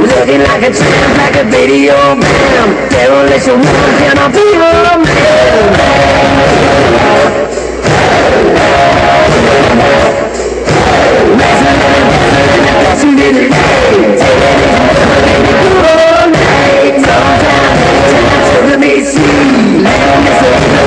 Looking like a champ, like a video bam. Demolition woman, can I be man? Let me see. Let me see.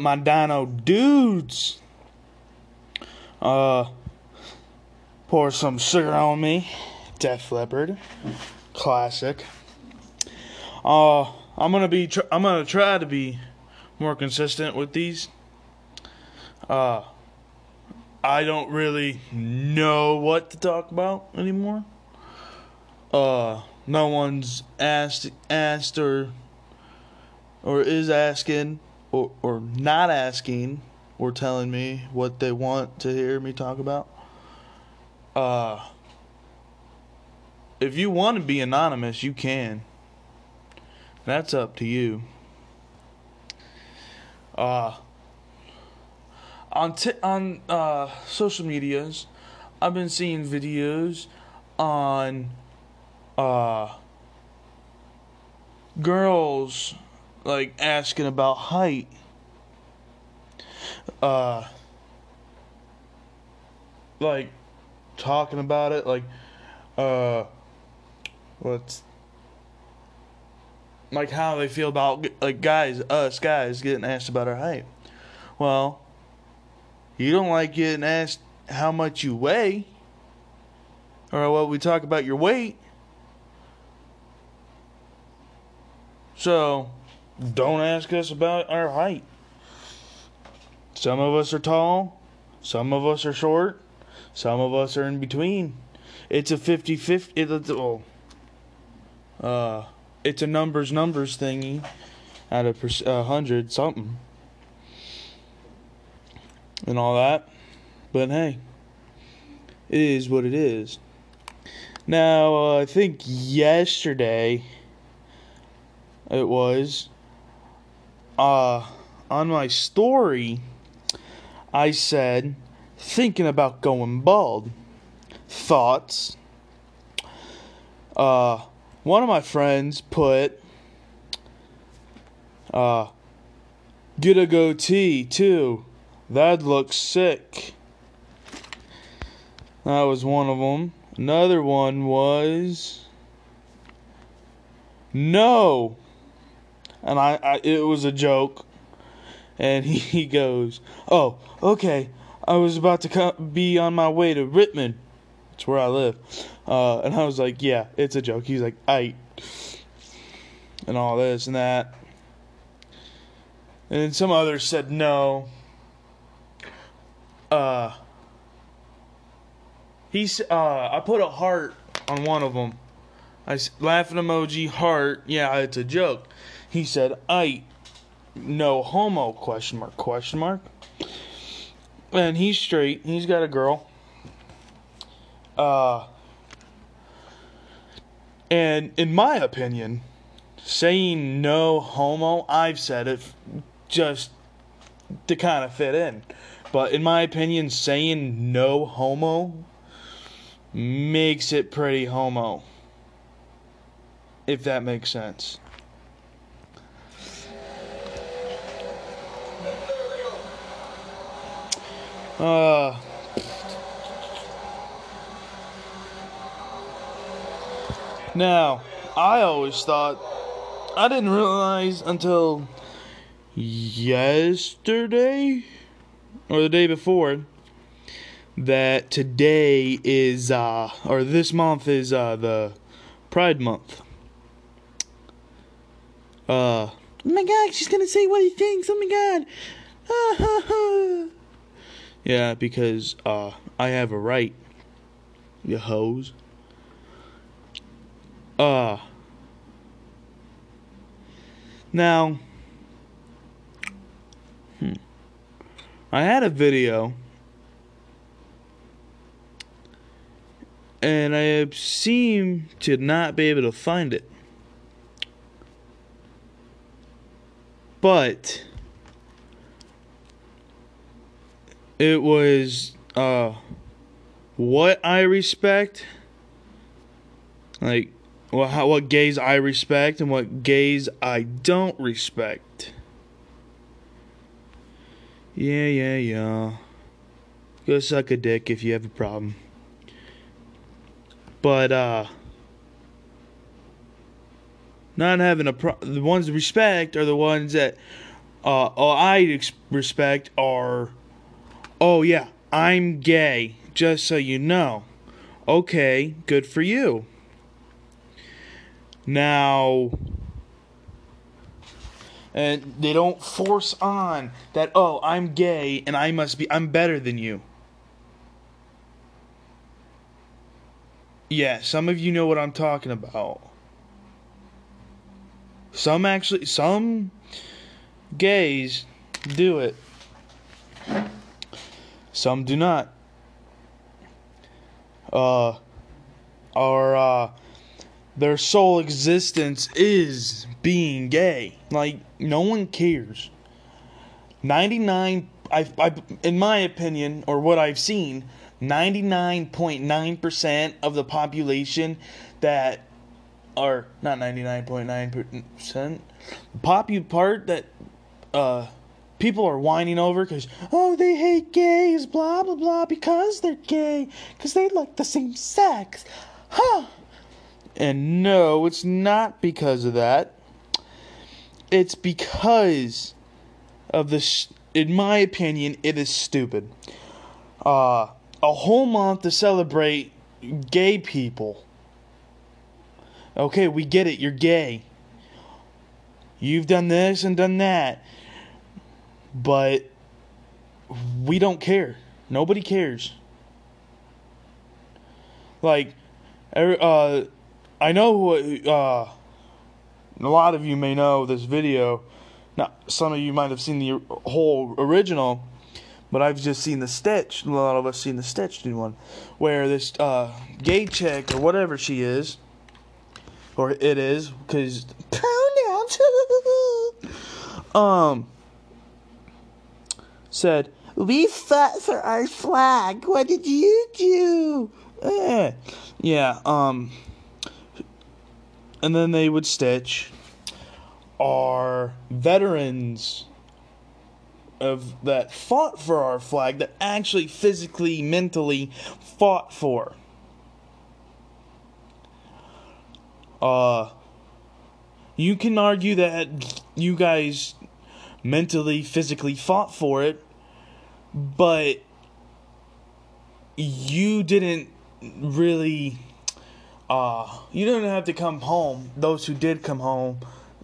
Up, my dino dudes? Uh, pour some sugar on me. Def Leppard, classic. Uh, I'm gonna be. Tr- I'm gonna try to be more consistent with these. Uh, I don't really know what to talk about anymore. Uh, no one's asked asked or or is asking or or not asking or telling me what they want to hear me talk about. Uh if you want to be anonymous, you can. That's up to you. Uh, on t- on uh, social medias, I've been seeing videos on uh, girls like asking about height. Uh, like talking about it, like uh, what's like how they feel about like guys, us guys getting asked about our height. Well, you don't like getting asked how much you weigh, or what we talk about your weight. So, don't ask us about our height. Some of us are tall, some of us are short, some of us are in between. It's a 50 50. It's, oh, uh, it's a numbers numbers thingy out of uh, hundred something and all that. But hey, it is what it is. Now, uh, I think yesterday it was uh on my story I said thinking about going bald. Thoughts. Uh one of my friends put uh get a goatee too. That looks sick. That was one of them. Another one was no. And I, I it was a joke. And he, he goes, "Oh, okay. I was about to come, be on my way to Rittman. It's where I live." Uh, and I was like, "Yeah, it's a joke." He's like, "I," and all this and that. And then some others said no. Uh, he's uh, I put a heart on one of them. I laughing emoji heart. Yeah, it's a joke. He said, "I, no homo?" Question mark? Question mark. And he's straight. He's got a girl. Uh, and in my opinion, saying no homo, I've said it just to kind of fit in. But in my opinion, saying no homo makes it pretty homo. If that makes sense. Uh Now, I always thought I didn't realize until yesterday or the day before that today is uh or this month is uh the Pride month. Uh oh my god, she's gonna say what he thinks, oh my god. Yeah, because uh I have a right. You hoes. Uh now hmm. I had a video and I seem to not be able to find it. But it was uh what I respect like well, how, what gays I respect and what gays I don't respect. Yeah, yeah, yeah. Go suck a dick if you have a problem. But uh not having a pro- the ones respect are the ones that uh I respect are oh yeah, I'm gay, just so you know. Okay, good for you. Now, and they don't force on that, oh, I'm gay and I must be, I'm better than you. Yeah, some of you know what I'm talking about. Some actually, some gays do it, some do not. Uh, or, uh, their sole existence is being gay. Like no one cares. 99 I, I in my opinion or what I've seen, 99.9% of the population that are not 99.9% popu part that uh people are whining over because oh they hate gays blah blah blah because they're gay because they like the same sex. Huh. And no it's not because of that. It's because of this in my opinion it is stupid. Uh a whole month to celebrate gay people. Okay we get it you're gay. You've done this and done that but we don't care. Nobody cares. Like, uh, I know uh, a lot of you may know this video. Now, some of you might have seen the whole original, but I've just seen the stitch. A lot of us seen the stitched one, where this uh, gay chick or whatever she is, or it is, because pronouns. um said, We fought for our flag. What did you do? Eh. Yeah, um. And then they would stitch our veterans of that fought for our flag that actually physically mentally fought for uh you can argue that you guys mentally, physically fought for it, but you didn't really uh you didn't have to come home. Those who did come home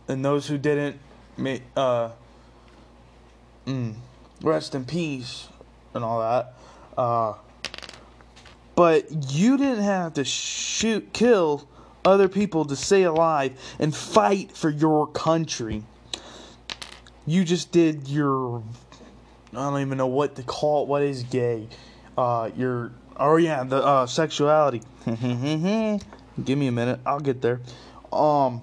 and those who didn't uh mm, rest in peace and all that. Uh but you didn't have to shoot kill other people to stay alive and fight for your country you just did your I don't even know what to call it. What is gay? Uh, your oh yeah, the uh, sexuality. Give me a minute. I'll get there. Um,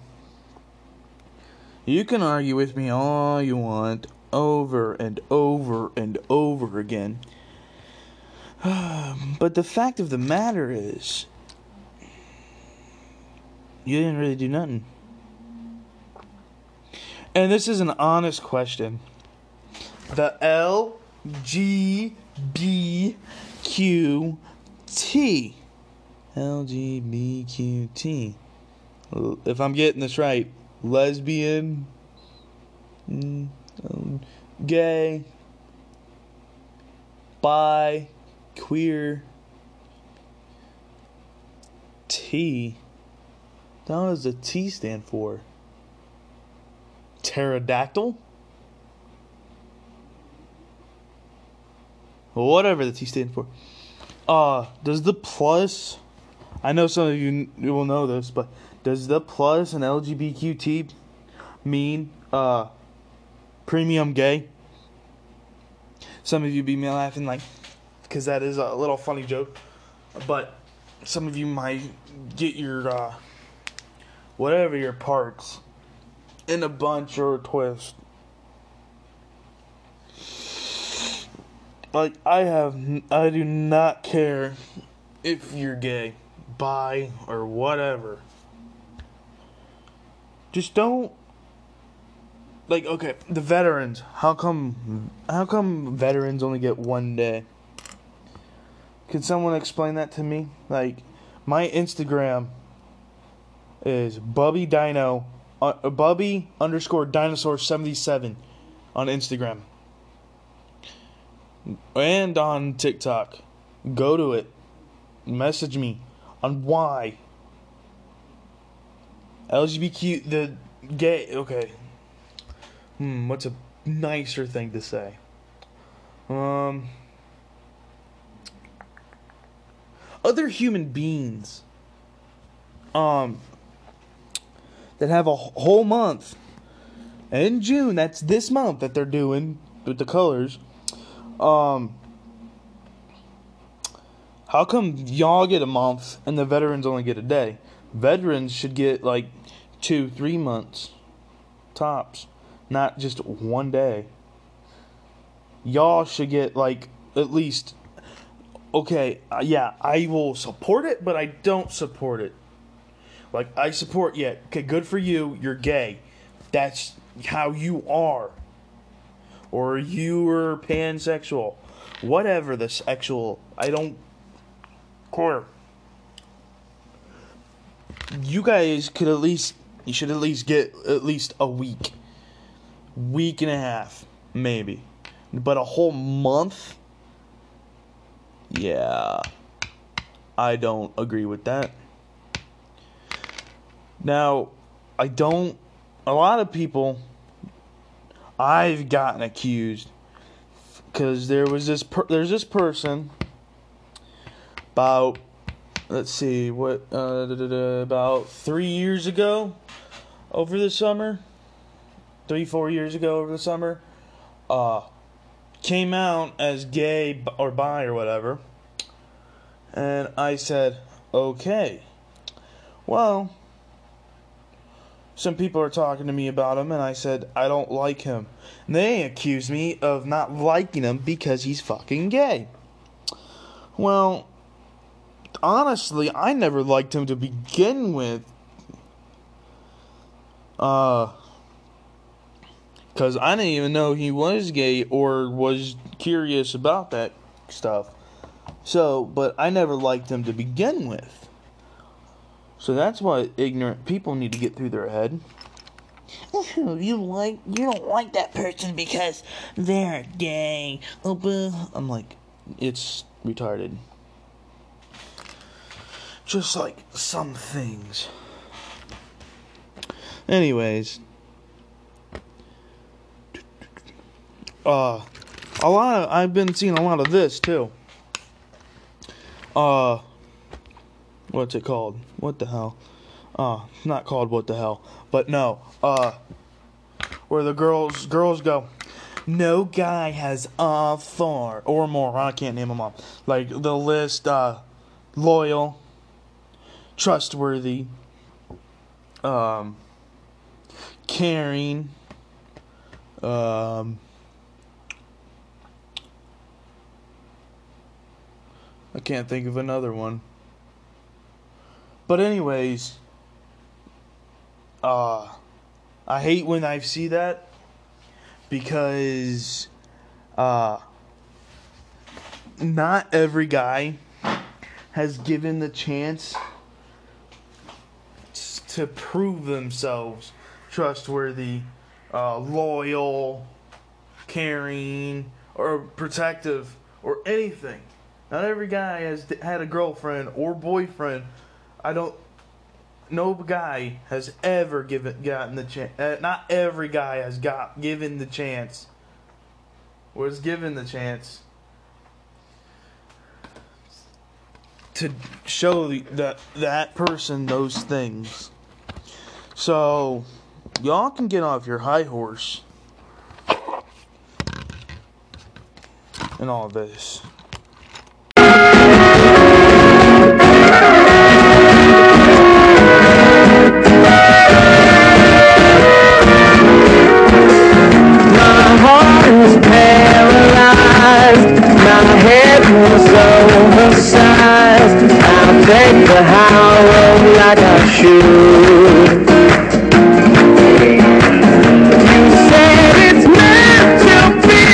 you can argue with me all you want, over and over and over again. but the fact of the matter is, you didn't really do nothing. And this is an honest question. The L G B Q T. L G B Q T. If I'm getting this right, lesbian, mm, gay, bi, queer, T. What does the T stand for? Pterodactyl? Whatever the T stands for. Uh, does the plus, I know some of you will know this, but does the plus and LGBTQ mean uh, premium gay? Some of you be laughing like, because that is a little funny joke, but some of you might get your uh, whatever your parts in a bunch or a twist. Like I have, I do not care if you're gay, bi, or whatever. Just don't. Like okay, the veterans. How come? How come veterans only get one day? Can someone explain that to me? Like, my Instagram is Bubby Dino uh, Bubby underscore dinosaur seventy seven on Instagram and on TikTok. Go to it. Message me on why LGBTQ the gay. Okay. Hmm. What's a nicer thing to say? Um. Other human beings. Um that have a whole month in June. That's this month that they're doing with the colors. Um, how come y'all get a month and the veterans only get a day? Veterans should get like two, three months tops, not just one day. Y'all should get like at least. Okay, uh, yeah, I will support it, but I don't support it. Like I support, yeah, okay, good for you. You're gay. That's how you are. Or you are pansexual. Whatever the sexual, I don't care. You guys could at least, you should at least get at least a week, week and a half, maybe, but a whole month. Yeah, I don't agree with that. Now, I don't. A lot of people. I've gotten accused because there was this. Per, there's this person. About, let's see, what uh, about three years ago, over the summer, three four years ago over the summer, uh, came out as gay or bi or whatever, and I said, okay, well some people are talking to me about him, and I said, I don't like him. And they accuse me of not liking him because he's fucking gay. Well, honestly, I never liked him to begin with. Uh, because I didn't even know he was gay or was curious about that stuff. So, but I never liked him to begin with. So that's why ignorant people need to get through their head. you like you don't like that person because they're gay. I'm like, it's retarded. Just like some things. Anyways, uh, a lot of I've been seeing a lot of this too. Uh what's it called? What the hell? Uh, not called what the hell, but no. Uh, where the girls girls go. No guy has a four or more. I can't name them all. Like the list: uh, loyal, trustworthy, um, caring, um. I can't think of another one. But anyways, uh I hate when I see that because uh not every guy has given the chance to prove themselves trustworthy, uh, loyal, caring, or protective, or anything. Not every guy has had a girlfriend or boyfriend I don't. No guy has ever given gotten the chance. Uh, not every guy has got given the chance. Was given the chance to show that that person those things. So, y'all can get off your high horse and all this. My head was oversized. I'll take the high road like I should. You said it's meant to be.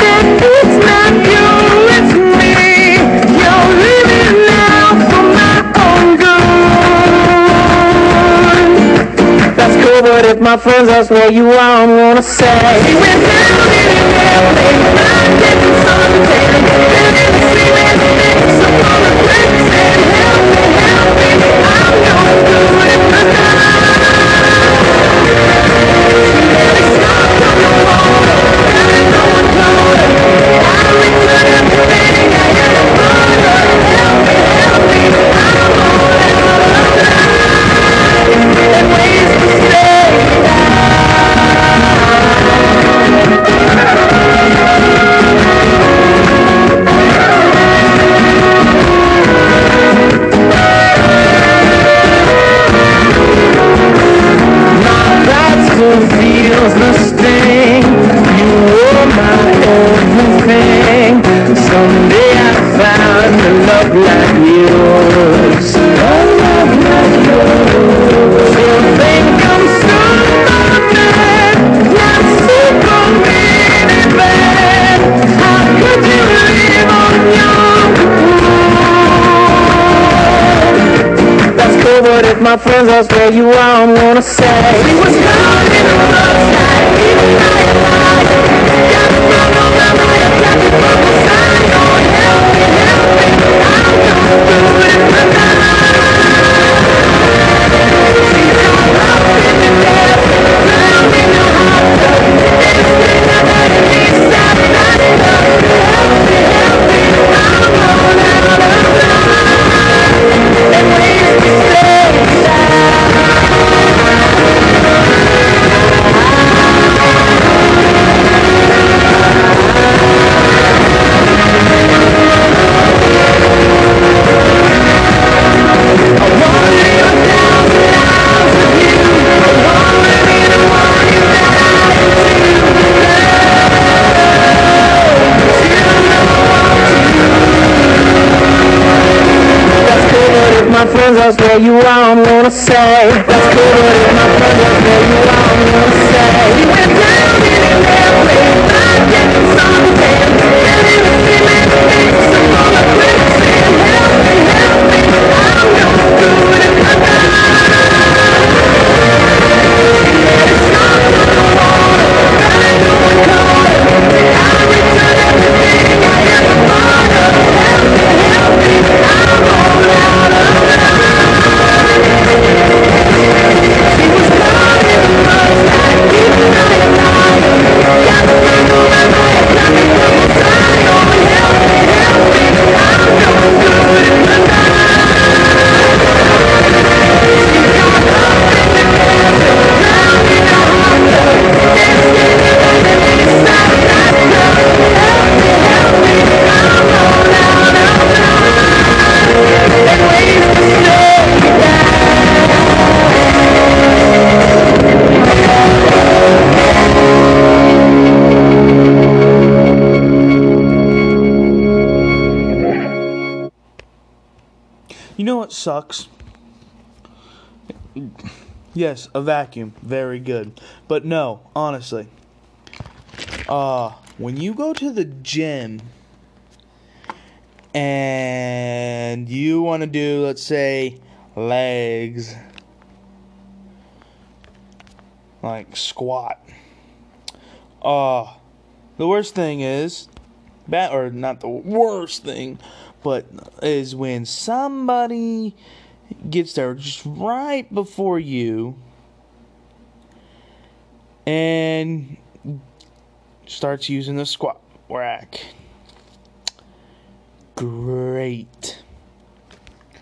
That it's not you, it's me. You're now for my own good. That's cool, but if my friends ask where you are, I'm gonna say We went down in an my friends ask where you are, I'm gonna say gonna say sucks? Yes, a vacuum. Very good. But no, honestly. Uh, when you go to the gym and you want to do, let's say, legs, like squat. Uh, the worst thing is, bad or not the worst thing, but is when somebody gets there just right before you and starts using the squat rack. Great.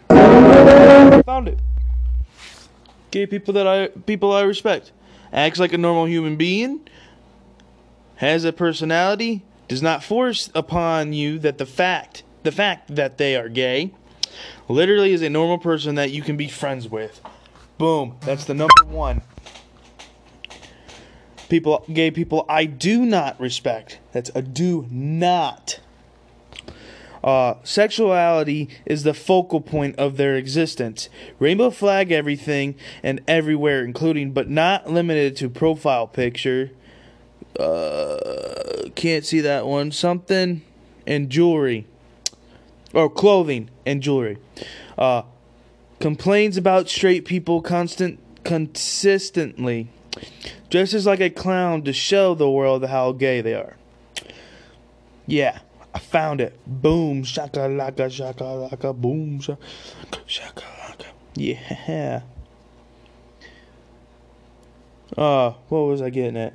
Found it. Gay people that I people I respect. Acts like a normal human being. Has a personality. Does not force upon you that the fact the fact that they are gay. Literally is a normal person that you can be friends with. Boom. That's the number one. People, gay people, I do not respect. That's a do not. Uh, sexuality is the focal point of their existence. Rainbow flag everything and everywhere, including but not limited to profile picture. Uh, can't see that one. Something and jewelry or clothing and jewelry. Uh, complains about straight people constant consistently. Dresses like a clown to show the world how gay they are. Yeah, I found it. Boom, shaka laka, shaka laka, boom, shaka, shaka laka. Yeah. Uh, what was I getting at?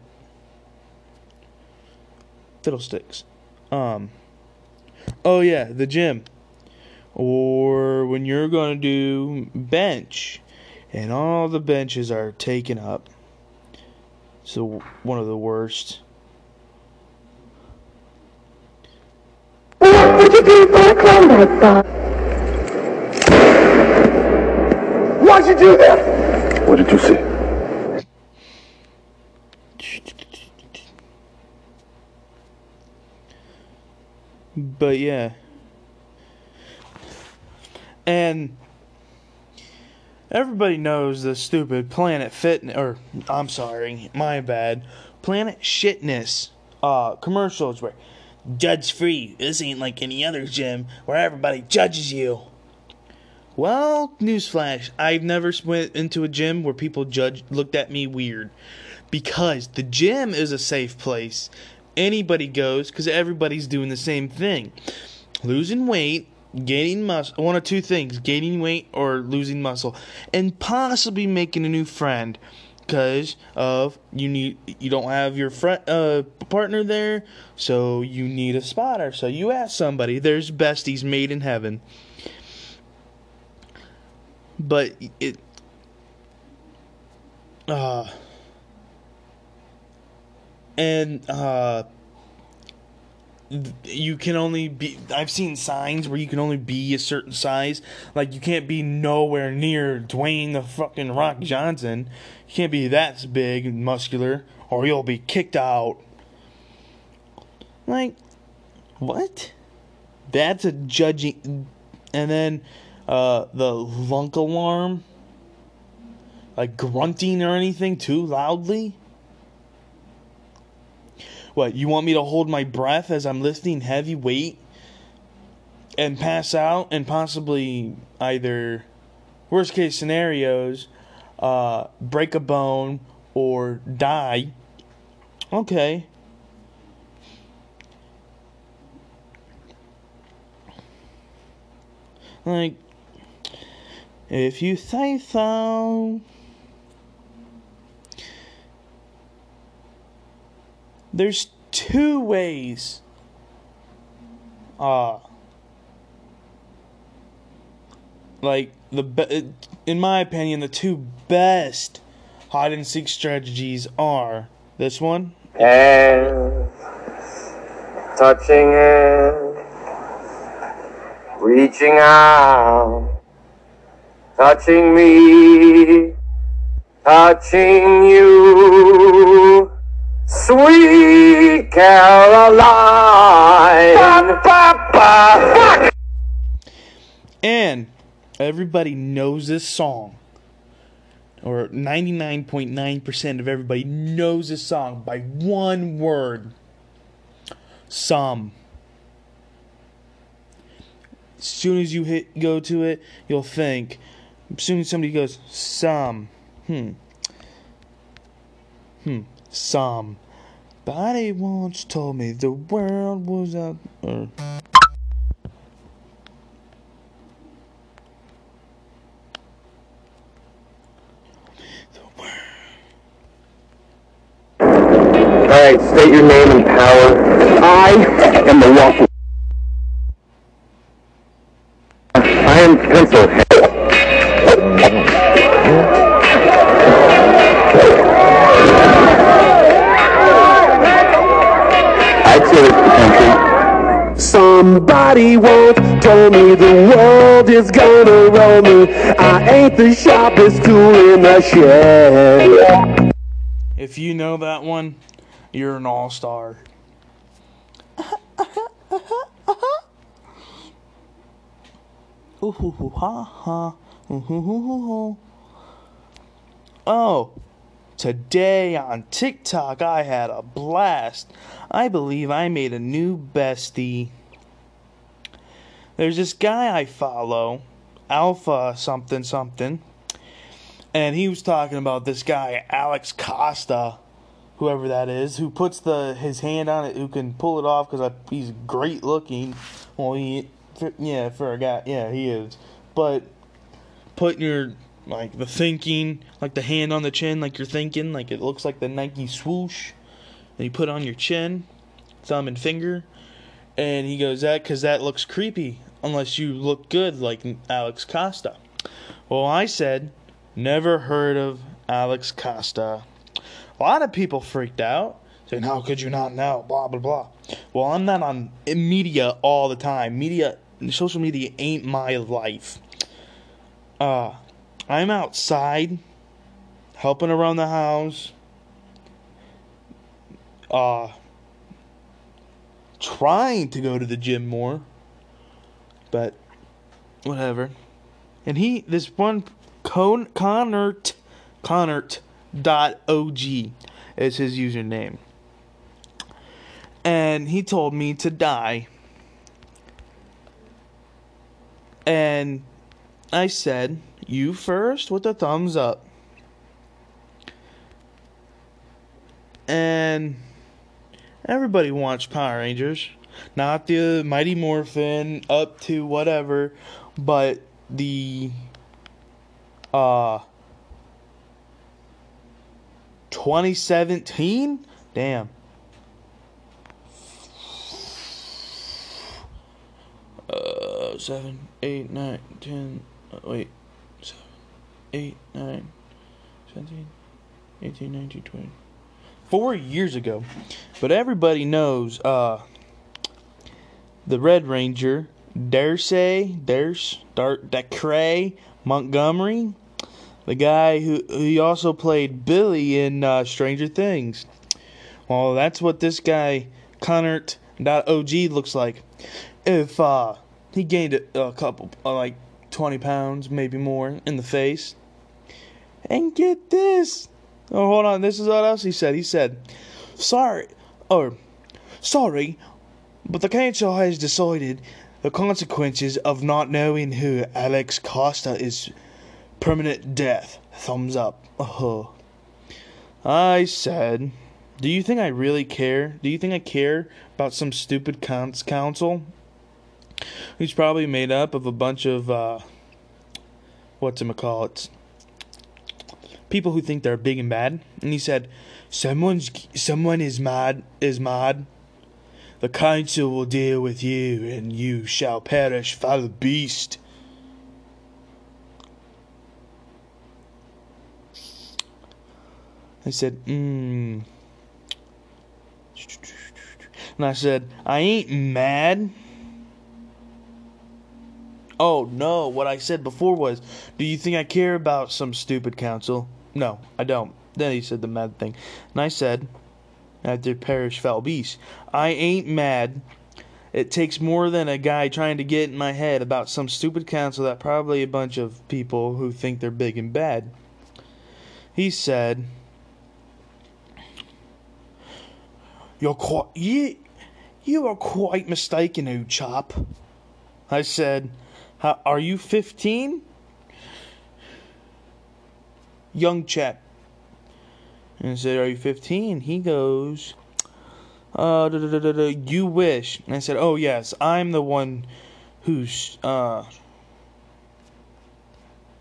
Fiddlesticks. Um. Oh yeah, the gym. Or when you're gonna do bench, and all the benches are taken up. So one of the worst. What would you do for a Klondike bar? Why'd you do that? What did you see? But yeah. And everybody knows the stupid Planet Fitness, or I'm sorry, my bad, Planet Shitness uh, commercials where judge free. This ain't like any other gym where everybody judges you. Well, newsflash, I've never went into a gym where people judge looked at me weird because the gym is a safe place. Anybody goes cuz everybody's doing the same thing. Losing weight, gaining muscle, one of two things, gaining weight or losing muscle, and possibly making a new friend because of you need you don't have your friend uh partner there, so you need a spotter. So you ask somebody. There's besties made in heaven. But it uh and uh you can only be I've seen signs where you can only be a certain size. Like you can't be nowhere near Dwayne the fucking Rock Johnson. You can't be that big and muscular or you'll be kicked out. Like what? That's a judging and then uh the lunk alarm like grunting or anything too loudly what, you want me to hold my breath as I'm lifting heavy weight and pass out and possibly either, worst case scenarios, uh, break a bone or die? Okay. Like, if you say so. There's two ways uh like the be- in my opinion the two best hide and seek strategies are this one Hands, touching hands, reaching out, touching me, touching you. Sweet Caroline. Ba, ba, ba. Fuck! and everybody knows this song. Or 99.9% of everybody knows this song by one word. Some. As soon as you hit go to it you'll think. As soon as somebody goes some. Hmm. Hmm. Some body once told me the world was out or All right, state your name and power. I am the walking. I am pencil Somebody once told me the world is gonna roll me. I ain't the sharpest tool in the shed. If you know that one, you're an all star. Oh, today on TikTok I had a blast. I believe I made a new bestie. There's this guy I follow, Alpha something something and he was talking about this guy Alex Costa, whoever that is, who puts the his hand on it, who can pull it off because he's great looking. Well, he, yeah, for a guy, yeah, he is. But putting your like the thinking, like the hand on the chin, like you're thinking, like it looks like the Nike swoosh, and you put on your chin, thumb and finger, and he goes that because that looks creepy unless you look good like Alex Costa. Well, I said Never heard of Alex Costa. A lot of people freaked out, saying, How could you not know? Blah, blah, blah. Well, I'm not on media all the time. Media, social media ain't my life. Uh, I'm outside, helping around the house, uh, trying to go to the gym more. But whatever. And he this one Con Connert Connert dot OG is his username. And he told me to die. And I said, You first with the thumbs up. And everybody watched Power Rangers. Not the Mighty Morphin up to whatever, but the uh 2017? Damn. Uh, 7, 8, 9, 10, uh, wait, 7, 8, 9, 17, 18, 19, 20. Four years ago. But everybody knows, uh, the Red Ranger, Darcy, Darce, Dart, Dacray, Montgomery, the guy who he also played Billy in uh, Stranger Things. Well, that's what this guy Connert.og looks like. If uh, he gained a, a couple, uh, like 20 pounds, maybe more, in the face. And get this. Oh, hold on. This is what else he said. He said, "Sorry, or sorry, but the council has decided the consequences of not knowing who Alex Costa is permanent death. Thumbs up. Oh. I said, Do you think I really care? Do you think I care about some stupid council? Who's probably made up of a bunch of, uh, what's People who think they're big and bad. And he said, Someone's, someone is mad, is mad. The council will deal with you, and you shall perish the beast. I said, hmm. And I said, I ain't mad. Oh, no. What I said before was, do you think I care about some stupid council? No, I don't. Then he said the mad thing. And I said, after perish foul beast, I ain't mad. It takes more than a guy trying to get in my head about some stupid council that probably a bunch of people who think they're big and bad. He said, You're quite you you are quite mistaken, old chap. I said, Are you fifteen? Young chap. And I said, Are you fifteen? He goes, uh, da, da, da, you wish. And I said, Oh, yes, I'm the one who's, uh,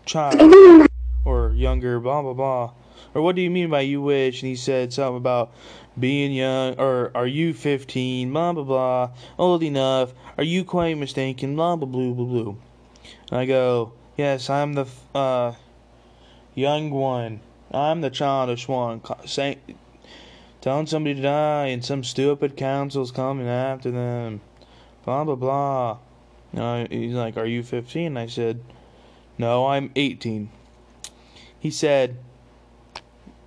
child or younger, blah, blah, blah. Or what do you mean by you wish? And he said something about being young, or are you 15, blah, blah, blah, old enough, are you quite mistaken, blah, blah, blah, blah, blah. And I go, yes, I'm the, uh, young one. I'm the childish one. Saying, telling somebody to die, and some stupid council's coming after them. Blah, blah, blah. And he's like, are you 15? I said, no, I'm 18. He said,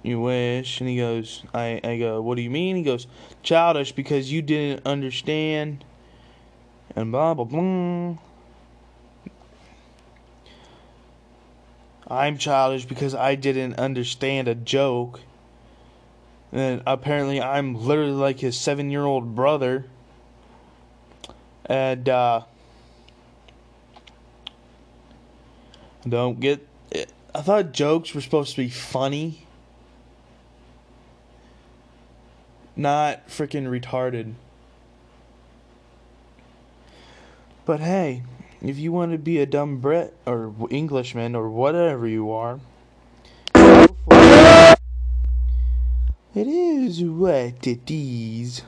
you wish. And he goes, I, I go, what do you mean? He goes, childish because you didn't understand. And blah, blah, blah. I'm childish because I didn't understand a joke. And apparently I'm literally like his seven year old brother. And, uh, don't get. It. I thought jokes were supposed to be funny. not freaking retarded. But hey, if you want to be a dumb Brit or Englishman or whatever you are, it is what it is.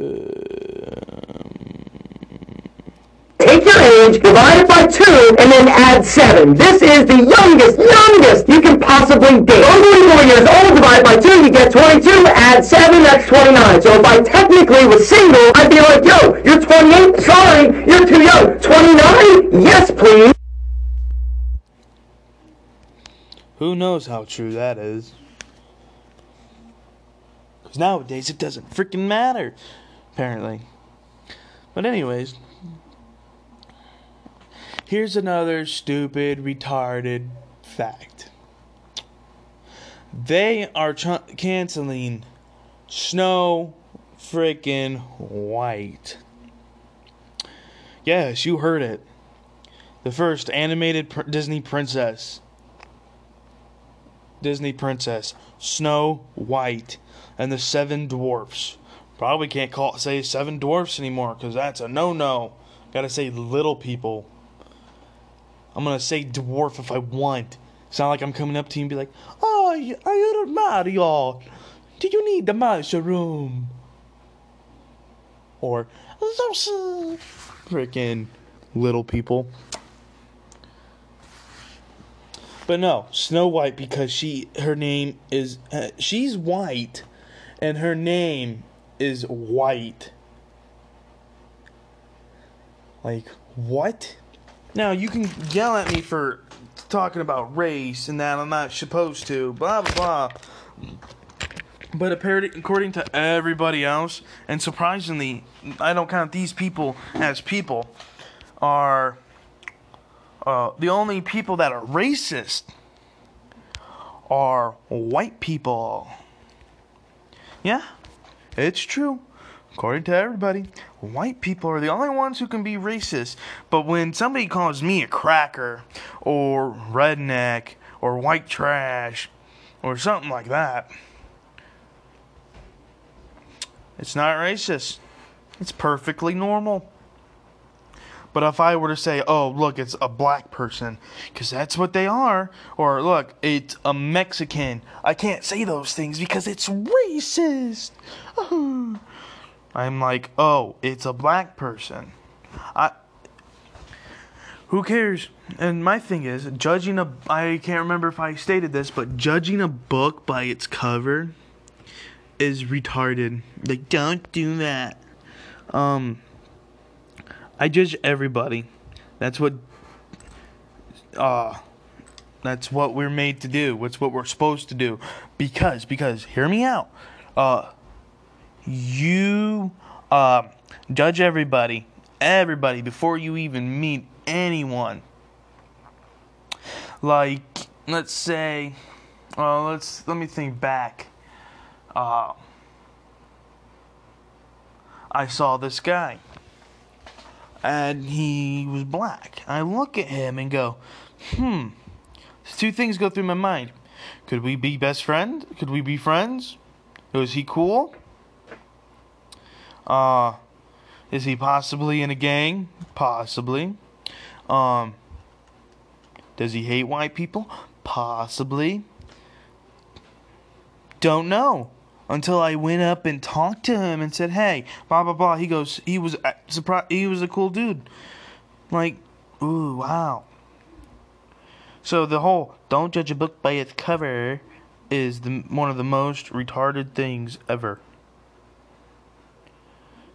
Uh. Age divide it by 2 and then add 7. This is the youngest, youngest you can possibly be. 24 years old divided by 2, you get 22, add 7, that's 29. So if I technically was single, I'd be like, yo, you're 28? Sorry, you're too young. 29? Yes, please. Who knows how true that is? Because nowadays it doesn't freaking matter, apparently. But, anyways, here's another stupid, retarded fact. They are canceling Snow freaking White. Yes, you heard it. The first animated pr- Disney princess. Disney princess, Snow White, and the Seven Dwarfs. Probably can't call say Seven Dwarfs anymore because that's a no-no. Gotta say little people. I'm gonna say dwarf if I want. It's not like I'm coming up to you and be like, "Oh, you the Mario? Do you need the mushroom?" Or those freaking little people. But no, Snow White because she her name is uh, she's white and her name is white. Like what? Now you can yell at me for talking about race and that I'm not supposed to, blah blah blah. But according to everybody else, and surprisingly, I don't count these people as people, are uh, the only people that are racist are white people. Yeah, it's true. According to everybody, white people are the only ones who can be racist. But when somebody calls me a cracker, or redneck, or white trash, or something like that, it's not racist. It's perfectly normal. But if I were to say, oh, look, it's a black person, because that's what they are, or look, it's a Mexican, I can't say those things because it's racist. Oh. I'm like, oh, it's a black person. I. Who cares? And my thing is, judging a. I can't remember if I stated this, but judging a book by its cover is retarded. Like, don't do that. Um. I judge everybody. That's what uh that's what we're made to do. What's what we're supposed to do. Because because hear me out. Uh you uh judge everybody. Everybody before you even meet anyone. Like let's say uh let's let me think back. Uh I saw this guy and he was black. I look at him and go, hmm. Two things go through my mind. Could we be best friends? Could we be friends? Was he cool? Uh, is he possibly in a gang? Possibly. Um, does he hate white people? Possibly. Don't know until I went up and talked to him and said, "Hey, blah blah blah." He goes, "He was surprised. He was a cool dude." Like, ooh, wow. So the whole "don't judge a book by its cover" is the one of the most retarded things ever.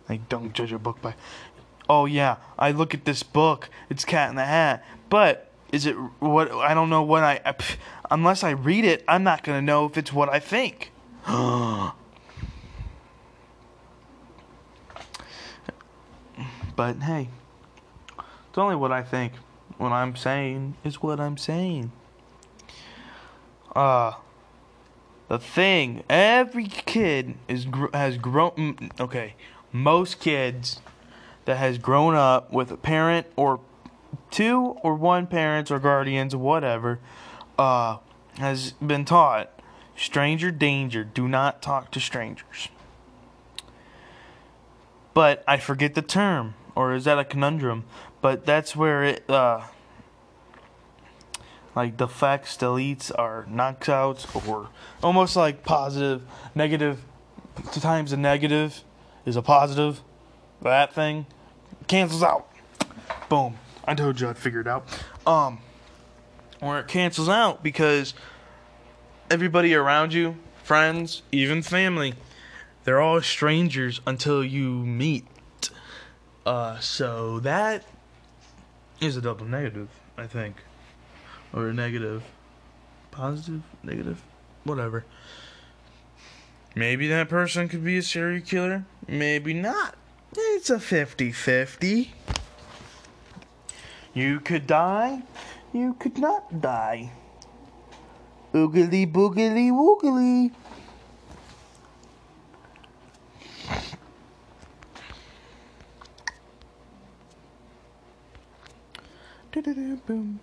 Like, don't judge a book by. Oh yeah, I look at this book. It's Cat in the Hat, but is it what? I don't know what I. Unless I read it, I'm not gonna know if it's what I think. but hey, it's only what I think. What I'm saying is what I'm saying. Uh, the thing, every kid is has grown. Okay, most kids that has grown up with a parent or two or one parents or guardians whatever, uh, has been taught stranger danger. Do not talk to strangers. But I forget the term, or is that a conundrum? But that's where it, uh, like facts deletes, are knocks outs, or almost like positive, negative times a negative is a positive. That thing cancels out. Boom. I told you I'd figure it out. Um, or it cancels out because everybody around you, friends, even family, they're all strangers until you meet. Uh, so that is a double negative, I think, or a negative positive, negative, whatever. Maybe that person could be a serial killer, maybe not. It's a 50 50. You could die, you could not die. Oogly boogly woogly. Boom.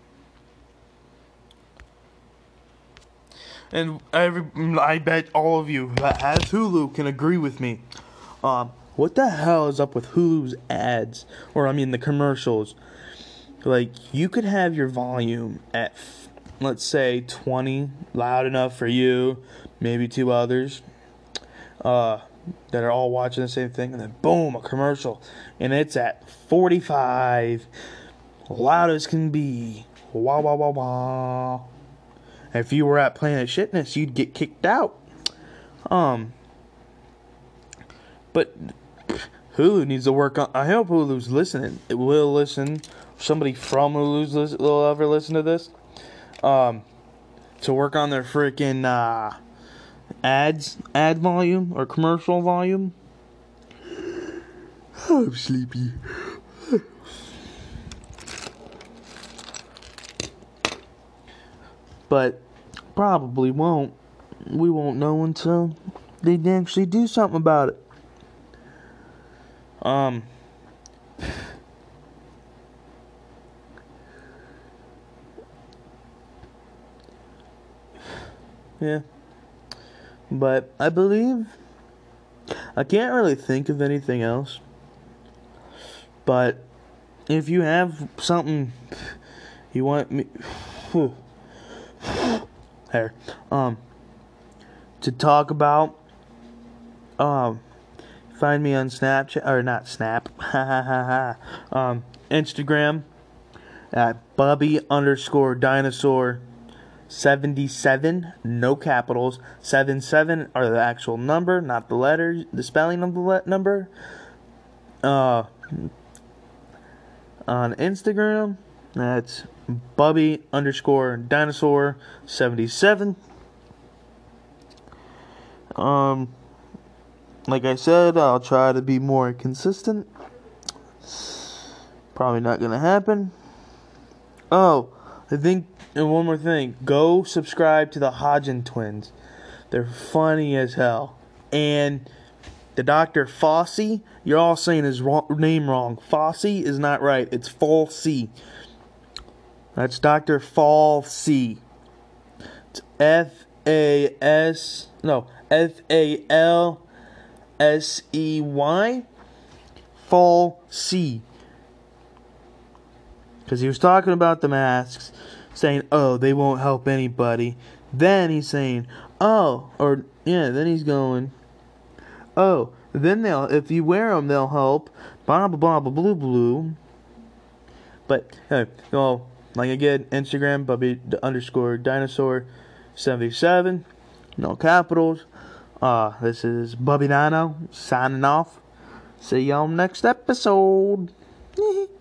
And every, I bet all of you that has Hulu can agree with me. Um, what the hell is up with Hulu's ads, or I mean the commercials? Like you could have your volume at, let's say, twenty, loud enough for you, maybe two others, uh, that are all watching the same thing, and then boom, a commercial, and it's at forty-five loud as can be. Wah wah wah wah. If you were at Planet Shitness, you'd get kicked out. Um, but Hulu needs to work on. I hope Hulu's listening. It will listen. Somebody from Hulu's listen, will ever listen to this. Um, to work on their freaking uh, ads, ad volume or commercial volume. I'm sleepy. but probably won't. We won't know until they actually do something about it. Um. Yeah. But I believe. I can't really think of anything else. But if you have something you want me. There. Um, to talk about. Um, find me on Snapchat or not Snap. Um, Instagram at Bubby underscore dinosaur. 77 no capitals 77 are the actual number not the letters the spelling of the le- number uh on instagram that's Bubby underscore dinosaur 77. Um, like I said, I'll try to be more consistent. Probably not gonna happen. Oh, I think, and one more thing go subscribe to the Hodgin twins. They're funny as hell. And the Dr. Fossey, you're all saying his wrong, name wrong. Fossey is not right, it's Falsey. That's Dr. Falsey. It's F A S no F A L S E Y Fall C. Because he was talking about the masks, saying, "Oh, they won't help anybody." Then he's saying, "Oh," or yeah, then he's going, "Oh, then they'll if you wear them, they'll help." Blah blah blah blah blue blue. But hey, well, like again, Instagram, Bubby underscore dinosaur 77. No capitals. Uh, this is Bubby Dino signing off. See y'all next episode.